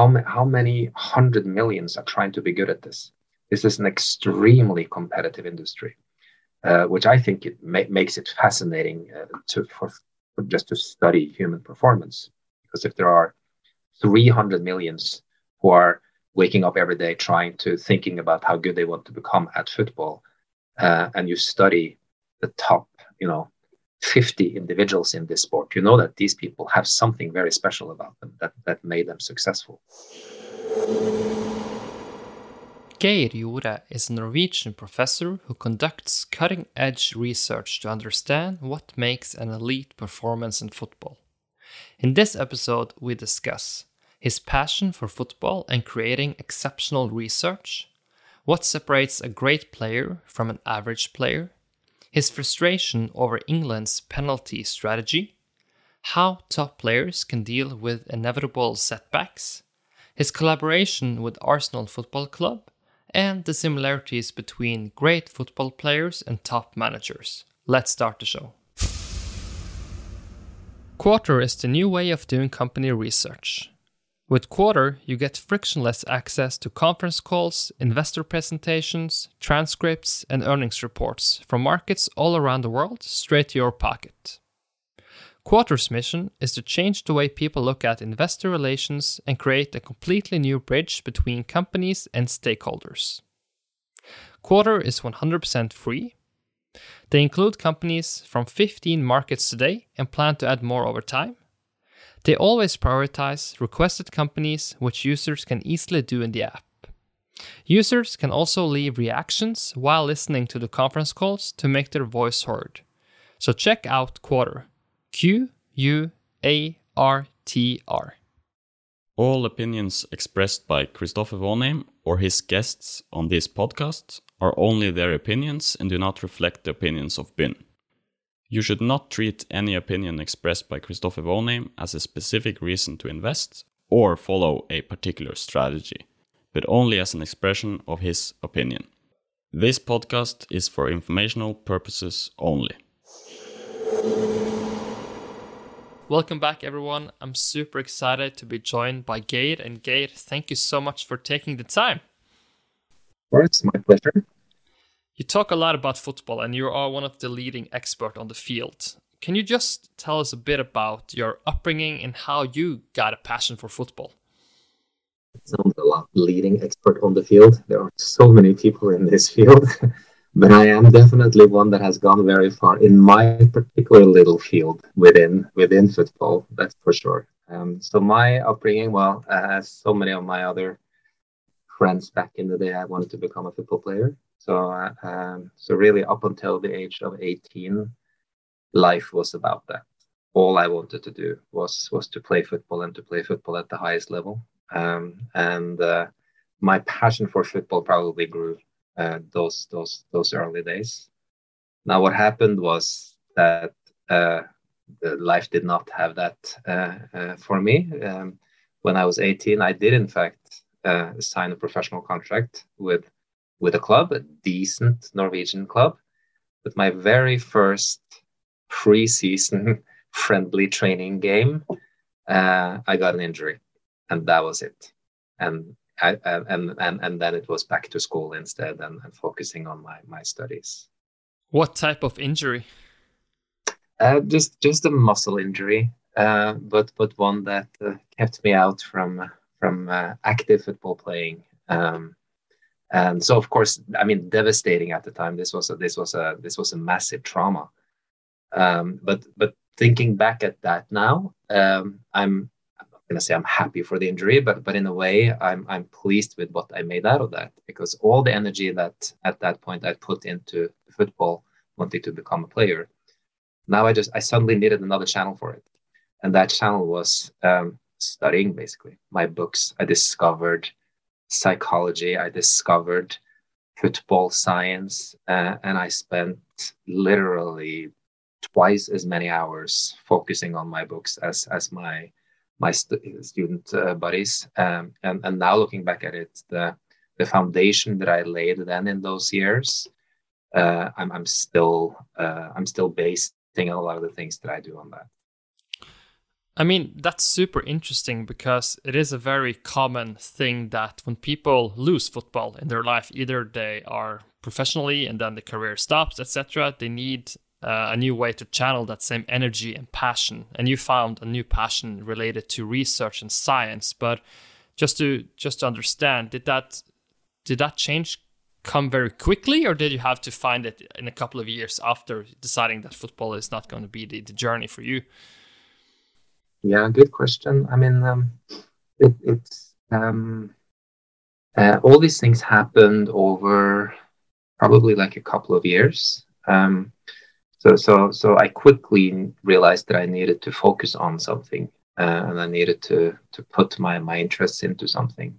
how, how many hundred millions are trying to be good at this? This is an extremely competitive industry, uh, which I think it ma- makes it fascinating uh, to for, for just to study human performance. Because if there are 300 millions who are waking up every day trying to thinking about how good they want to become at football, uh, and you study the top, you know, 50 individuals in this sport, you know that these people have something very special about them that, that made them successful. Geir Jordet is a Norwegian professor who conducts cutting edge research to understand what makes an elite performance in football. In this episode, we discuss his passion for football and creating exceptional research, what separates a great player from an average player, his frustration over England's penalty strategy, how top players can deal with inevitable setbacks, his collaboration with Arsenal Football Club, and the similarities between great football players and top managers. Let's start the show. Quartr is the new way of doing company research. With Quartr, you get frictionless access to conference calls, investor presentations, transcripts, and earnings reports from markets all around the world straight to your pocket. Quartr's mission is to change the way people look at investor relations and create a completely new bridge between companies and stakeholders. Quartr is 100% free. They include companies from 15 markets today and plan to add more over time. They always prioritize requested companies, which users can easily do in the app. Users can also leave reactions while listening to the conference calls to make their voice heard. So check out Quartr. Q U A R T R. All opinions expressed by Christopher Vonheim or his guests on this podcast are only their opinions and do not reflect the opinions of BIN. You should not treat any opinion expressed by Christopher Vonheim as a specific reason to invest or follow a particular strategy, but only as an expression of his opinion. This podcast is for informational purposes only. Welcome back, everyone. I'm super excited to be joined by Geir. And Geir, thank you so much for taking the time. Of course, my pleasure. You talk a lot about football and you are one of the leading expert on the field. Can you just tell us a bit about your upbringing and how you got a passion for football? It sounds a lot leading expert on the field. There are so many people in this field, but I am definitely one that has gone very far in my particular little field within within football. That's for sure. Um, so my upbringing, well, as so many of my other friends back in the day, I wanted to become a football player. So, uh, um, so really, up until the age of 18, life was about that. All I wanted to do was was to play football and to play football at the highest level. Um, and uh, my passion for football probably grew uh, those those those early days. Now, what happened was that uh, life did not have that uh, uh, for me. Um, when I was 18, I did in fact sign a professional contract with with a club, a decent Norwegian club. But my very first pre-season friendly training game, uh, I got an injury, and that was it. And I, and and and then it was back to school instead, and, and focusing on my my studies. What type of injury? Uh, just just a muscle injury, uh, but but one that uh, kept me out from from uh, active football playing. Um, and so of course i mean devastating at the time. This was a this was a this was a massive trauma. Um, but but thinking back at that now um, i'm i'm not going to say i'm happy for the injury but but in a way i'm i'm pleased with what i made out of that because all the energy that at that point i put into football wanting to become a player. Now i just i suddenly needed another channel for it. And that channel was um, studying basically my books. I discovered psychology, I discovered football science, uh, and I spent literally twice as many hours focusing on my books as as my my st- student uh, buddies. Um, and and now looking back at it, the the foundation that I laid then in those years, uh, I'm I'm still uh, I'm still basing a lot of the things that I do on that. I mean, that's super interesting because it is a very common thing that when people lose football in their life, either they are professionally and then the career stops, etc., they need uh, a new way to channel that same energy and passion. And you found a new passion related to research and science. But just to just to understand, did that did that change come very quickly, or did you have to find it in a couple of years after deciding that football is not going to be the, the journey for you? Yeah, good question. I mean, um, it, it's um, uh, all these things happened over probably like a couple of years. Um, so, so, so I quickly realized that I needed to focus on something, uh, and I needed to to put my my interests into something,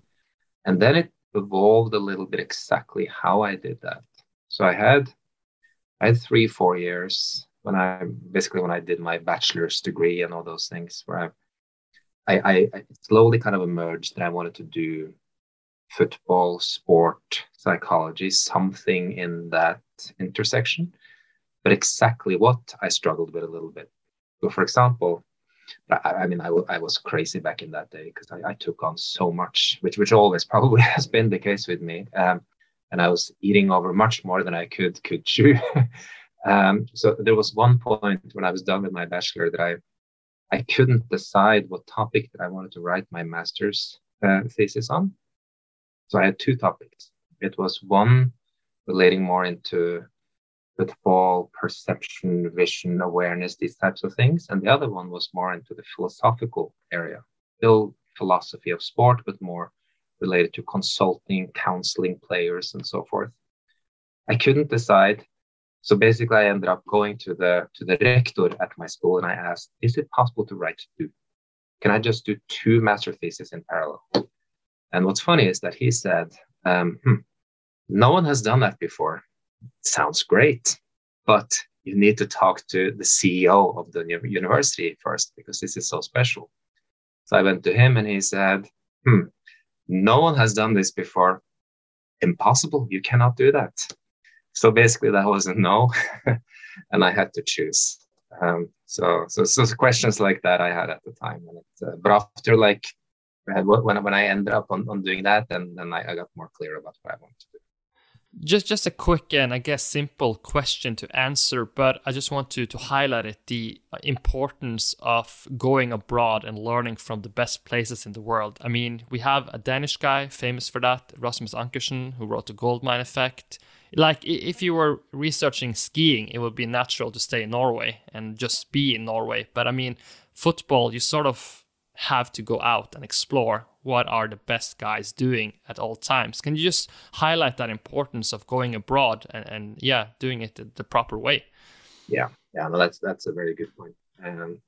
and then it evolved a little bit exactly how I did that. So I had I had three four years when I basically when I did my bachelor's degree and all those things where I, I, I slowly kind of emerged that I wanted to do football, sport, psychology, something in that intersection. But exactly what I struggled with a little bit. So, for example, I, I mean, I, I was crazy back in that day because I, I, took on so much, which which always probably has been the case with me. Um, and I was eating over much more than I could could chew. Um, so there was one point when I was done with my bachelor that I I couldn't decide what topic that I wanted to write my master's uh, thesis on. So I had two topics. It was one relating more into football, perception, vision, awareness, these types of things, and the other one was more into the philosophical area, still philosophy of sport, but more related to consulting, counseling players, and so forth. I couldn't decide so basically, I ended up going to the to the rector at my school and I asked, "Is it possible to write two? Can I just do two master theses in parallel?" And what's funny is that he said, um, hmm, "No one has done that before. Sounds great, but you need to talk to the CEO of the university first because this is so special." So I went to him and he said, "Hmm, no one has done this before. Impossible. You cannot do that." So basically that was a no and i had to choose um, so, so so questions like that i had at the time and it, uh, but after like when, when i ended up on, on doing that then then I, I got more clear about what i wanted to do just just a quick and I guess simple question to answer, but I just want to to highlight it the importance of going abroad and learning from the best places in the world. I mean, we have a Danish guy famous for that, Rasmus Ankersen, who wrote the Gold Mine Effect. Like if you were researching skiing, it would be natural to stay in Norway and just be in Norway. But I mean, football, you sort of have to go out and explore what are the best guys doing at all times. Can you just highlight that importance of going abroad and, and yeah, doing it the, the proper way? Yeah, yeah, no, that's that's a very good point. Um,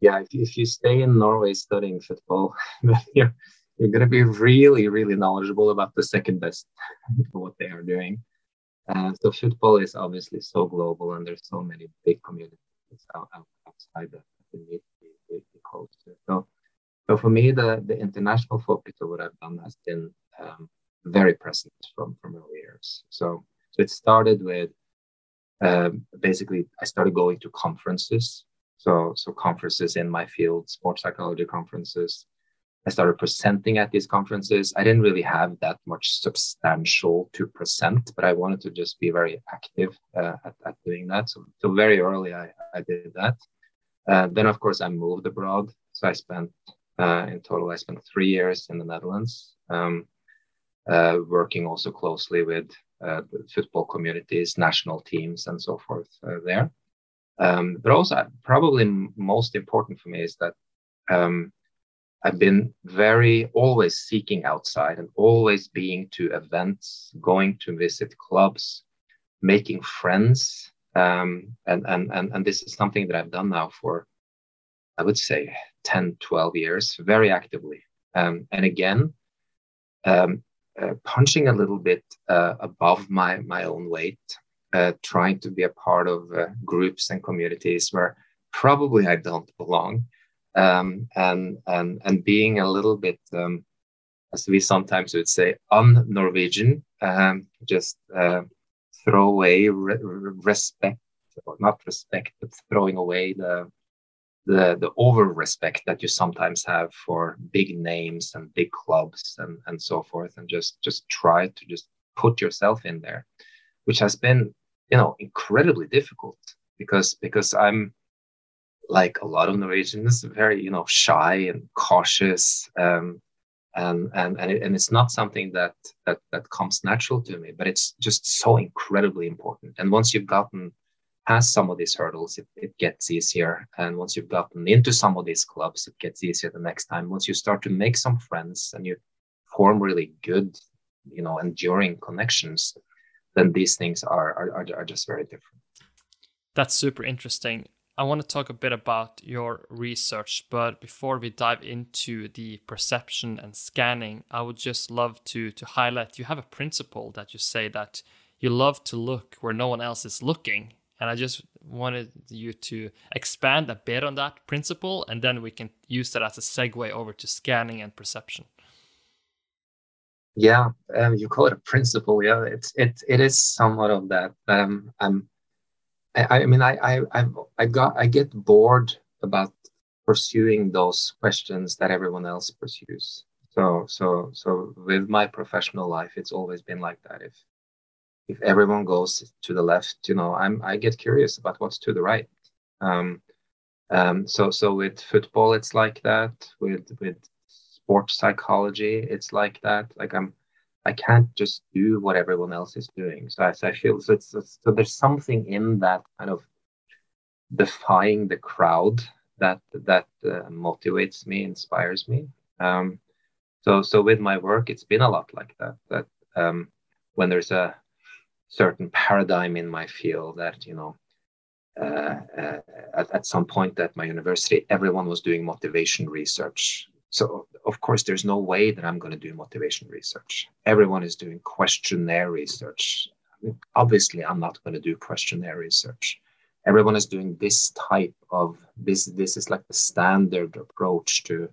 yeah, if you, if you stay in Norway studying football, you're you're going to be really, really knowledgeable about the second best what they are doing. Uh, so football is obviously so global, and there's so many big communities outside that you need to. So so for me, the, the international focus of what I've done has been um, very present from, from early years. So, so it started with um, basically I started going to conferences. So, so conferences in my field, sports psychology conferences. I started presenting at these conferences. I didn't really have that much substantial to present, but I wanted to just be very active uh, at, at doing that. So, so very early I, I did that. Uh, then, of course, I moved abroad. So I spent uh, in total, I spent three years in the Netherlands, um, uh, working also closely with uh, football communities, national teams, and so forth uh, there. Um, but also, probably most important for me is that um, I've been very always seeking outside and always being to events, going to visit clubs, making friends. Um, and, and, and, and this is something that I've done now for, I would say, 10, 12 years very actively. Um, and again, um, uh, punching a little bit uh, above my, my own weight, uh, trying to be a part of uh, groups and communities where probably I don't belong, um, and, and, and being a little bit, um, as we sometimes would say, un Norwegian, um, just uh, throw away re- respect, or not respect, but throwing away the the the over respect that you sometimes have for big names and big clubs and and so forth and just just try to just put yourself in there which has been you know incredibly difficult because because i'm like a lot of norwegians very you know shy and cautious um and and and, it, and it's not something that that that comes natural to me but it's just so incredibly important and once you've gotten past some of these hurdles, it, it gets easier. And once you've gotten into some of these clubs, it gets easier the next time. Once you start to make some friends and you form really good, you know, enduring connections, then these things are are, are just very different. That's super interesting. I want to talk a bit about your research, but before we dive into the perception and scanning, I would just love to to highlight you have a principle that you say that you love to look where no one else is looking and I just wanted you to expand a bit on that principle, and then we can use that as a segue over to scanning and perception. Yeah, um, you call it a principle. Yeah, it's it it is somewhat of that. Um, I'm, I, I mean, I I I I got I get bored about pursuing those questions that everyone else pursues. So so so with my professional life, it's always been like that. If if everyone goes to the left, you know, I'm I get curious about what's to the right. Um, um, so so with football, it's like that. With with sports psychology, it's like that. Like I'm, I can't just do what everyone else is doing. So I, so I feel so. It's, so there's something in that kind of defying the crowd that that uh, motivates me, inspires me. Um, so so with my work, it's been a lot like that. That um, when there's a certain paradigm in my field that you know uh, uh, at, at some point at my university everyone was doing motivation research so of course there's no way that i'm going to do motivation research. Everyone is doing questionnaire research. Obviously i'm not going to do questionnaire research. Everyone is doing this type of this this is like the standard approach to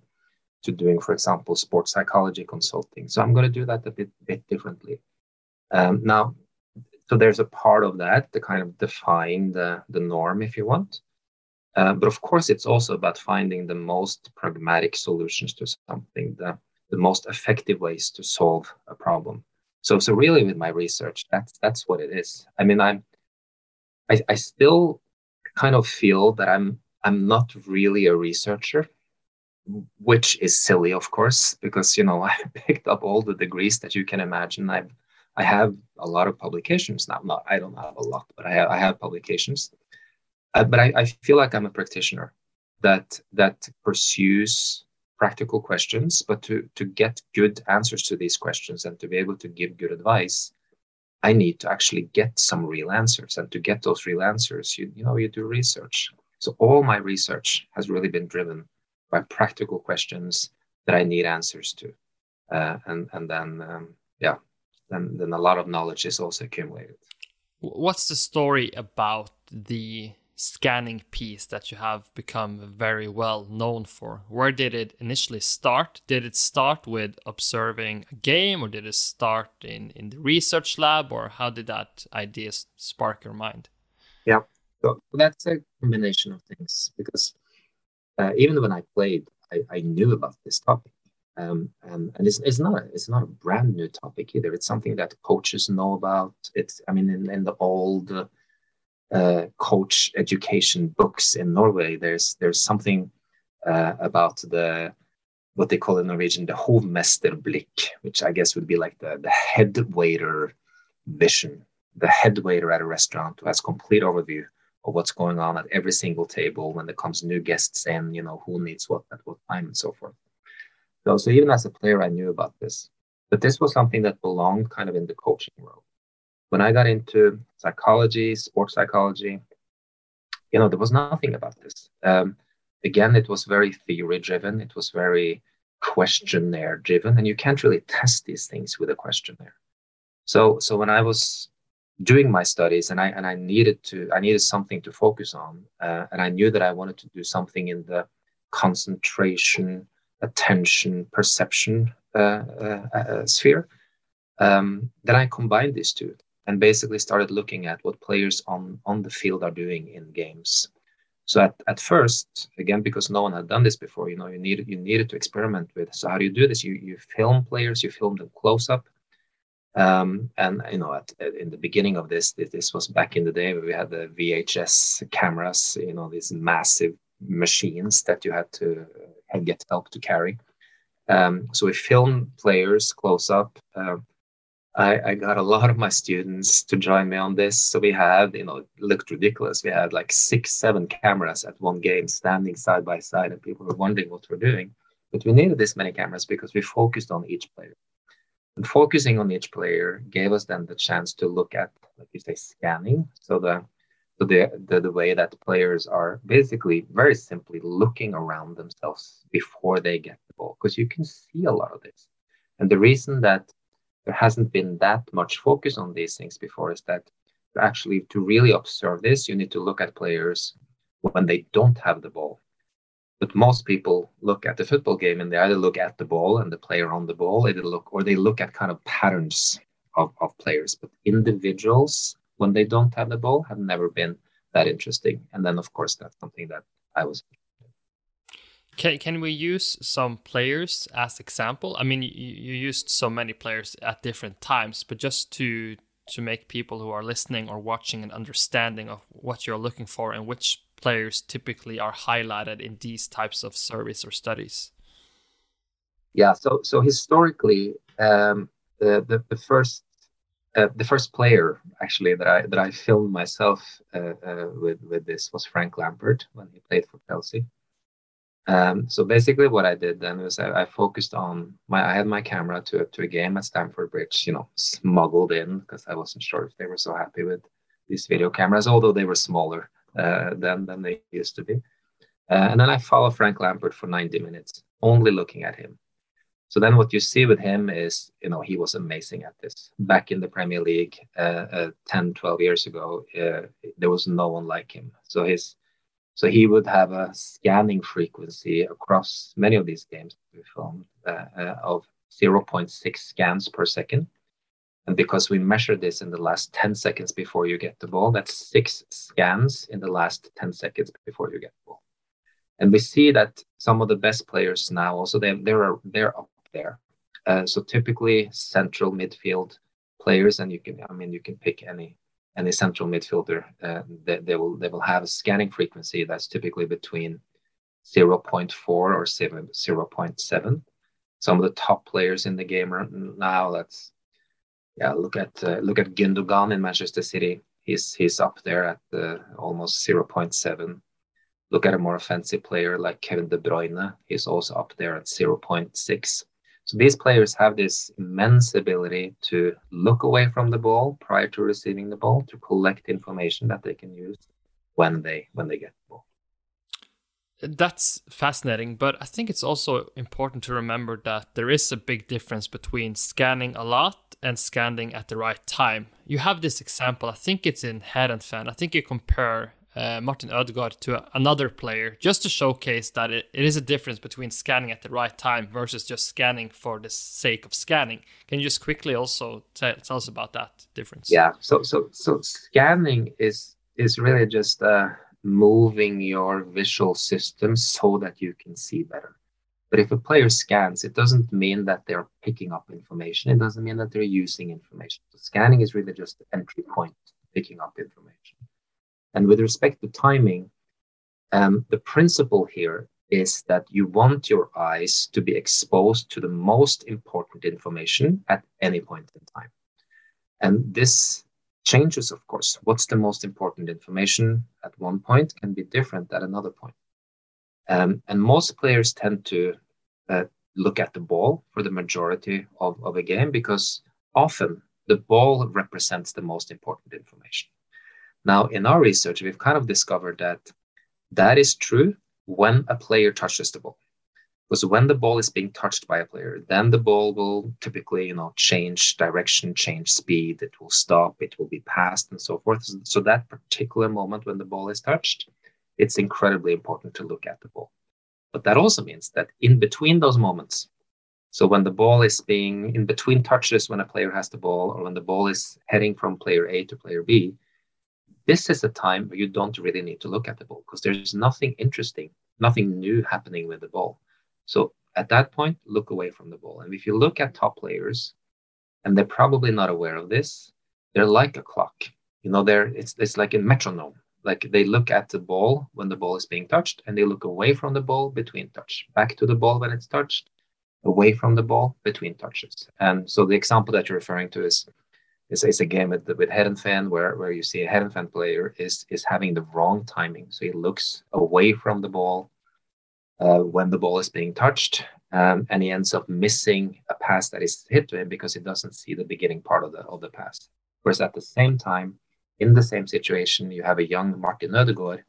to doing for example sports psychology consulting. So i'm going to do that a bit bit differently. Um, now so there's a part of that to kind of define the, the norm if you want uh, but of course it's also about finding the most pragmatic solutions to something the, the most effective ways to solve a problem so so really with my research that's that's what it is i mean i'm i, I still kind of feel that i'm i'm not really a researcher which is silly of course because you know i picked up all the degrees that you can imagine i've I have a lot of publications now. Not I don't have a lot, but I have I have publications. Uh, but I, I feel like I'm a practitioner that that pursues practical questions, but to to get good answers to these questions and to be able to give good advice, I need to actually get some real answers. And to get those real answers, you you know you do research. So all my research has really been driven by practical questions that I need answers to, uh, and and then um, yeah, then then a lot of knowledge is also accumulated. What's the story about the scanning piece that you have become very well known for? Where did it initially start? Did it start with observing a game, or did it start in in the research lab, or how did that idea spark your mind? Yeah, so that's a combination of things because uh, even when I played, I, I knew about this topic. Um, and and it's, it's not it's not a brand new topic either. It's something that coaches know about. It's I mean in, in the old uh, coach education books in Norway, there's there's something uh, about the what they call in Norwegian the hovmesterblikk, which I guess would be like the the head waiter vision, the head waiter at a restaurant who has complete overview of what's going on at every single table when there comes new guests in, you know, who needs what at what time and so forth. So, so even as a player, I knew about this. But this was something that belonged kind of in the coaching world. When I got into psychology, sports psychology, you know, there was nothing about this. Um, again, it was very theory driven. It was very questionnaire driven, and you can't really test these things with a questionnaire. So, so when I was doing my studies and I and I needed to I needed something to focus on, uh, and I knew that I wanted to do something in the concentration attention perception uh, uh, uh, sphere. Um, then I combined these two and basically started looking at what players on on the field are doing in games. So at, at first, again, because no one had done this before, you know, you needed you needed to experiment with. So how do you do this? You you film players, you film them close up, um, and you know, at, in the beginning of this, this was back in the day where we had the VHS cameras, you know, these massive machines that you had to get help to carry. Um, so we film players close up. Um, I, I, got a lot of my students to join me on this. So we had, you know, it looked ridiculous. We had like six, seven cameras at one game standing side by side, and people were wondering what we're doing. But we needed this many cameras because we focused on each player. And focusing on each player gave us then the chance to look at, like you say, scanning. So the so the, the, the way that players are basically very simply looking around themselves before they get the ball, because you can see a lot of this. And the reason that there hasn't been that much focus on these things before is that actually to really observe this, you need to look at players when they don't have the ball. But most people look at the football game and they either look at the ball and the player on the ball, they look or they look at kind of patterns of, of players. But individuals when they don't have the ball have never been that interesting. And then, of course, that's something that I was. Can, can we use some players as example? I mean, you, you used so many players at different times, but just to to make people who are listening or watching an understanding of what you're looking for and which players typically are highlighted in these types of surveys or studies. Yeah, so so historically, um, the, the the first uh, the first player actually that I that I filmed myself uh, uh, with with this was Frank Lampard when he played for Chelsea. Um, so basically, what I did then was I, I, focused on my I had my camera to to a game at Stamford Bridge, you know, smuggled in because I wasn't sure if they were so happy with these video cameras, although they were smaller uh, than than they used to be. Uh, and then I follow Frank Lampard for 90 minutes, only looking at him. So then what you see with him is, you know, he was amazing at this. Back in the Premier League uh, uh, 10, 12 years ago, uh, there was no one like him. So his, so he would have a scanning frequency across many of these games we filmed uh, uh, of 0.6 scans per second. And because we measured this in the last 10 seconds before you get the ball, that's six scans in the last 10 seconds before you get the ball. And we see that some of the best players now also they they're they're up there. Uh, so typically central midfield players, and you can I mean you can pick any any central midfielder. Uh, they, they will they will have a scanning frequency that's typically between 0.4 or 0, 0.7. Some of the top players in the game now. Let's yeah look at uh, look at Gundogan in Manchester City. He's he's up there at uh, almost 0.7 look at a more offensive player like Kevin De Bruyne, he's also up there at 0.6. So these players have this immense ability to look away from the ball prior to receiving the ball to collect information that they can use when they when they get the ball. That's fascinating, but I think it's also important to remember that there is a big difference between scanning a lot and scanning at the right time. You have this example, I think it's in Head and Fan. I think you compare uh, Martin Odegaard to another player, just to showcase that it, it is a difference between scanning at the right time versus just scanning for the sake of scanning. Can you just quickly also t- tell us about that difference? Yeah. So so so scanning is is really just uh, moving your visual system so that you can see better. But if a player scans, it doesn't mean that they're picking up information. It doesn't mean that they're using information. So scanning is really just the entry point, picking up information. And with respect to timing, um, the principle here is that you want your eyes to be exposed to the most important information at any point in time. And this changes, of course. What's the most important information at one point can be different at another point. Um, and most players tend to uh, look at the ball for the majority of, of a game because often the ball represents the most important information. Now, in our research, we've kind of discovered that that is true when a player touches the ball. Because when the ball is being touched by a player, then the ball will typically, you know, change direction, change speed, it will stop, it will be passed, and so forth. So that particular moment when the ball is touched, it's incredibly important to look at the ball. But that also means that in between those moments, so when the ball is being in between touches when a player has the ball, or when the ball is heading from player A to player B, this is a time where you don't really need to look at the ball because there's nothing interesting, nothing new happening with the ball. So at that point, look away from the ball. And if you look at top players, and they're probably not aware of this, they're like a clock. You know, they're it's it's like a metronome. Like they look at the ball when the ball is being touched, and they look away from the ball between touch, back to the ball when it's touched, away from the ball between touches. And so the example that you're referring to is is, is a game with with Heerenveen where where you see a Heerenveen player is is having the wrong timing. So he looks away from the ball uh, when the ball is being touched, um, and he ends up missing a pass that is hit to him because he doesn't see the beginning part of the of the pass. Whereas at the same time, in the same situation, you have a young Martin Ødegaard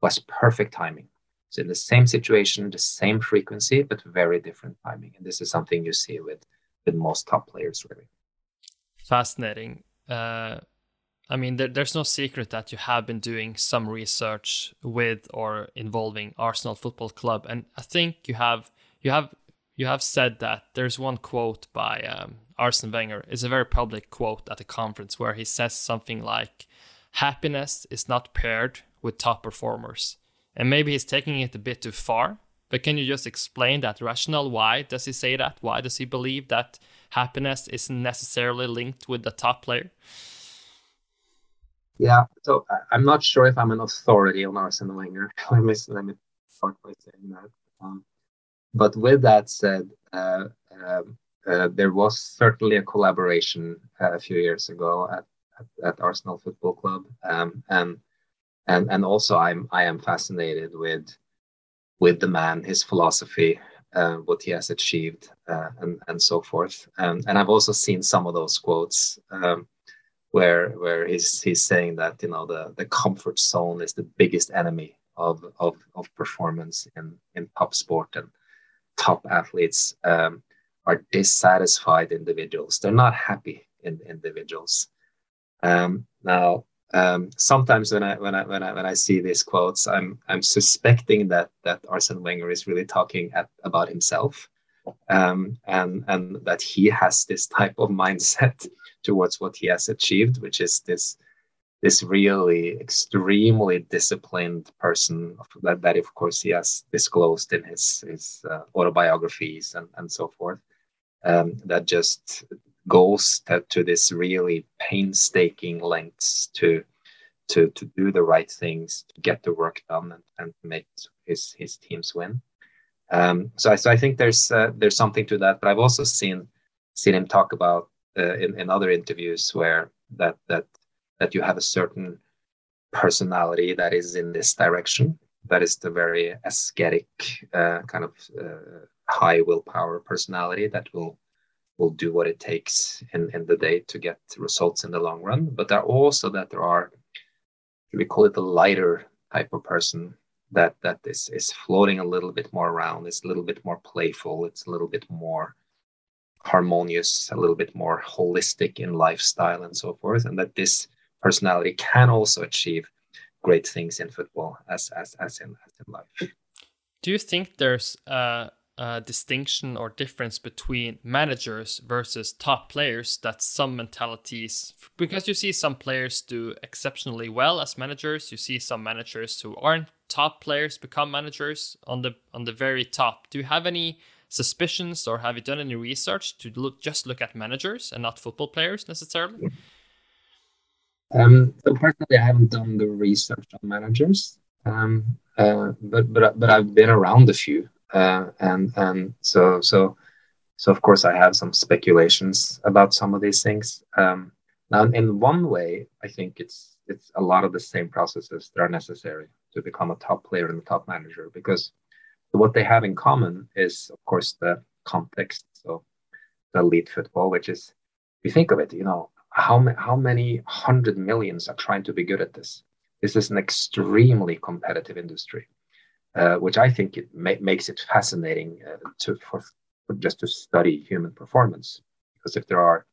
who has perfect timing. So in the same situation, the same frequency, but very different timing. And this is something you see with with most top players, really. Fascinating. Uh, I mean, there, there's no secret that you have been doing some research with or involving Arsenal Football Club, and I think you have you have you have said that there's one quote by um, Arsene Wenger. It's a very public quote at a conference where he says something like, "Happiness is not paired with top performers," and maybe he's taking it a bit too far. But can you just explain that rationale? Why does he say that? Why does he believe that happiness isn't necessarily linked with the top player? Yeah, so I'm not sure if I'm an authority on Arsene Wenger. let me let me start by saying that. Um, but with that said, uh, uh, uh, there was certainly a collaboration uh, a few years ago at, at, at Arsenal Football Club, um, and and and also I'm I am fascinated with with the man, his philosophy, uh, what he has achieved, uh, and and so forth. Um, and I've also seen some of those quotes. Um, where where he's he's saying that you know the the comfort zone is the biggest enemy of of, of performance in in top sport and top athletes um, are dissatisfied individuals. They're not happy in, individuals. Um, now, um, sometimes when I when I when I when I see these quotes, I'm I'm suspecting that that Arsene Wenger is really talking at, about himself, um, and and that he has this type of mindset towards what he has achieved, which is this this really extremely disciplined person that, that of course he has disclosed in his his uh, autobiographies and, and so forth. Um, that just goes to, to this really painstaking lengths to to to do the right things to get the work done and, and make his his teams win um, so, I, so I think there's uh, there's something to that but I've also seen seen him talk about uh, in, in other interviews where that that that you have a certain personality that is in this direction. That is the very ascetic uh, kind of uh, high willpower personality that will will do what it takes in, in the day to get results in the long run. But there are also that there are we call it the lighter type of person that that is is floating a little bit more around. It's a little bit more playful. It's a little bit more harmonious, a little bit more holistic in lifestyle and so forth, and that this personality can also achieve great things in football as as as in, as in life. Do you think there's a, a, distinction or difference between managers versus top players that some mentalities because you see some players do exceptionally well as managers, you see some managers who aren't top players become managers on the on the very top. Do you have any suspicions or have you done any research to look just look at managers and not football players necessarily? Um, so personally, I haven't done the research on managers, um, uh, but but but I've been around a few, uh, and and so so so of course I have some speculations about some of these things. Um, now, in one way, I think it's it's a lot of the same processes that are necessary to become a top player and a top manager because what they have in common is, of course, the context. So the elite football, which is, if you think of it, you know, how, ma- how many hundred millions are trying to be good at this? This is an extremely competitive industry, uh, which I think it ma- makes it fascinating uh, to for, for just to study human performance. Because if there are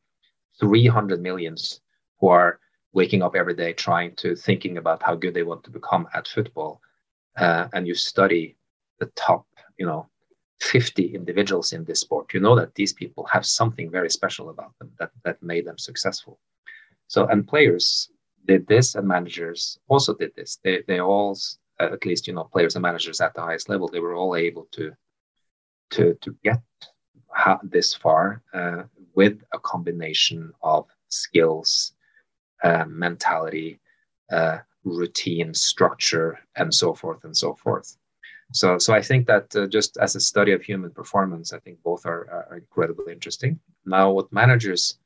300 millions who are waking up every day trying to thinking about how good they want to become at football, uh, and you study the top, you know, 50 individuals in this sport, you know that these people have something very special about them that, that made them successful. So, and players, did this, and managers also did this. They they all, at least you know, players and managers at the highest level, they were all able to to to get this far uh, with a combination of skills, uh, mentality, uh, routine, structure, and so forth and so forth. So, so I think that uh, just as a study of human performance, I think both are, are incredibly interesting. Now, what managers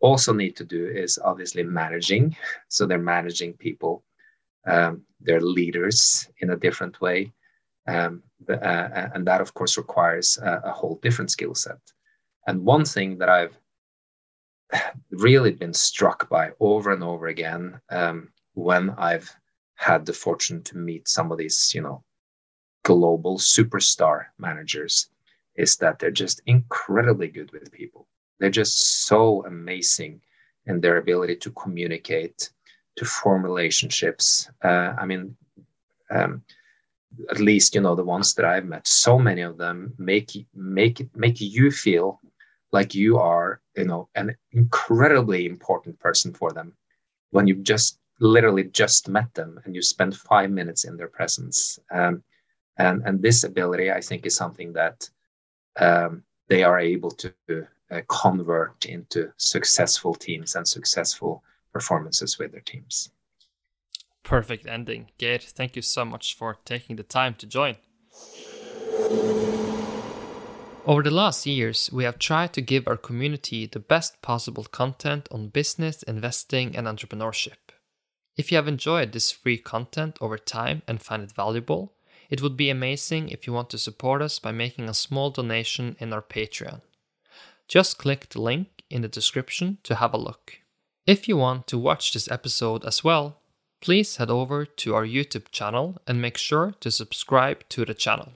also need to do is obviously managing. So they're managing people, um, they're leaders in a different way. Um, the, uh, and that, of course, requires a, a whole different skill set. And one thing that I've really been struck by over and over again um, when I've had the fortune to meet some of these, you know, global superstar managers is that they're just incredibly good with people. They're just so amazing in their ability to communicate, to form relationships. Uh, I mean, um, at least you know the ones that I've met. So many of them make make make you feel like you are you know an incredibly important person for them when you just literally just met them and you spend five minutes in their presence. Um, and and this ability, I think, is something that um, they are able to uh, convert into successful teams and successful performances with their teams. Perfect ending. Geir, thank you so much for taking the time to join. Over the last years, we have tried to give our community the best possible content on business, investing, and entrepreneurship. If you have enjoyed this free content over time and find it valuable, it would be amazing if you want to support us by making a small donation in our Patreon. Just click the link in the description to have a look. If you want to watch this episode as well, please head over to our YouTube channel and make sure to subscribe to the channel.